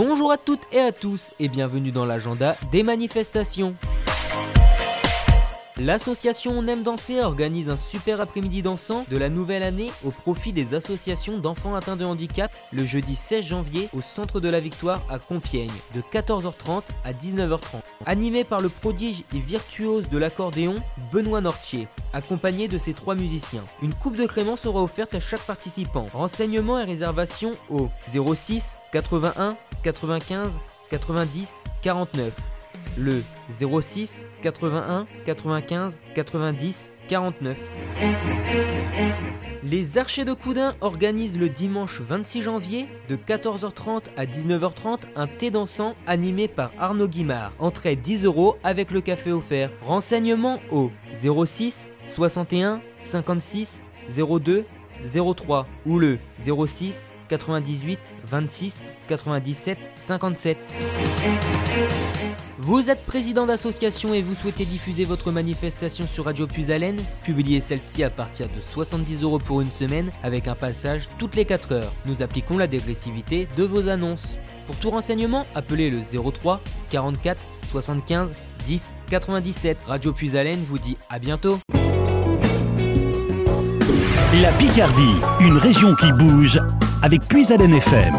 Bonjour à toutes et à tous et bienvenue dans l'agenda des manifestations. L'association On aime danser organise un super après-midi dansant de la nouvelle année au profit des associations d'enfants atteints de handicap le jeudi 16 janvier au centre de la Victoire à Compiègne de 14h30 à 19h30. Animé par le prodige et virtuose de l'accordéon Benoît Nortier, accompagné de ses trois musiciens. Une coupe de Clément sera offerte à chaque participant. Renseignements et réservations au 06 81 95 90 49 le 06 81 95 90 49. Les Archers de Coudin organisent le dimanche 26 janvier de 14h30 à 19h30 un thé dansant animé par Arnaud Guimard. Entrée 10 euros avec le café offert. Renseignements au 06 61 56 02 03 ou le 06 98 26 97 57. Vous êtes président d'association et vous souhaitez diffuser votre manifestation sur Radio Puisalène Publiez celle-ci à partir de 70 euros pour une semaine avec un passage toutes les 4 heures. Nous appliquons la dégressivité de vos annonces. Pour tout renseignement, appelez le 03 44 75 10 97. Radio Puisalène vous dit à bientôt. La Picardie, une région qui bouge avec Puisalène FM.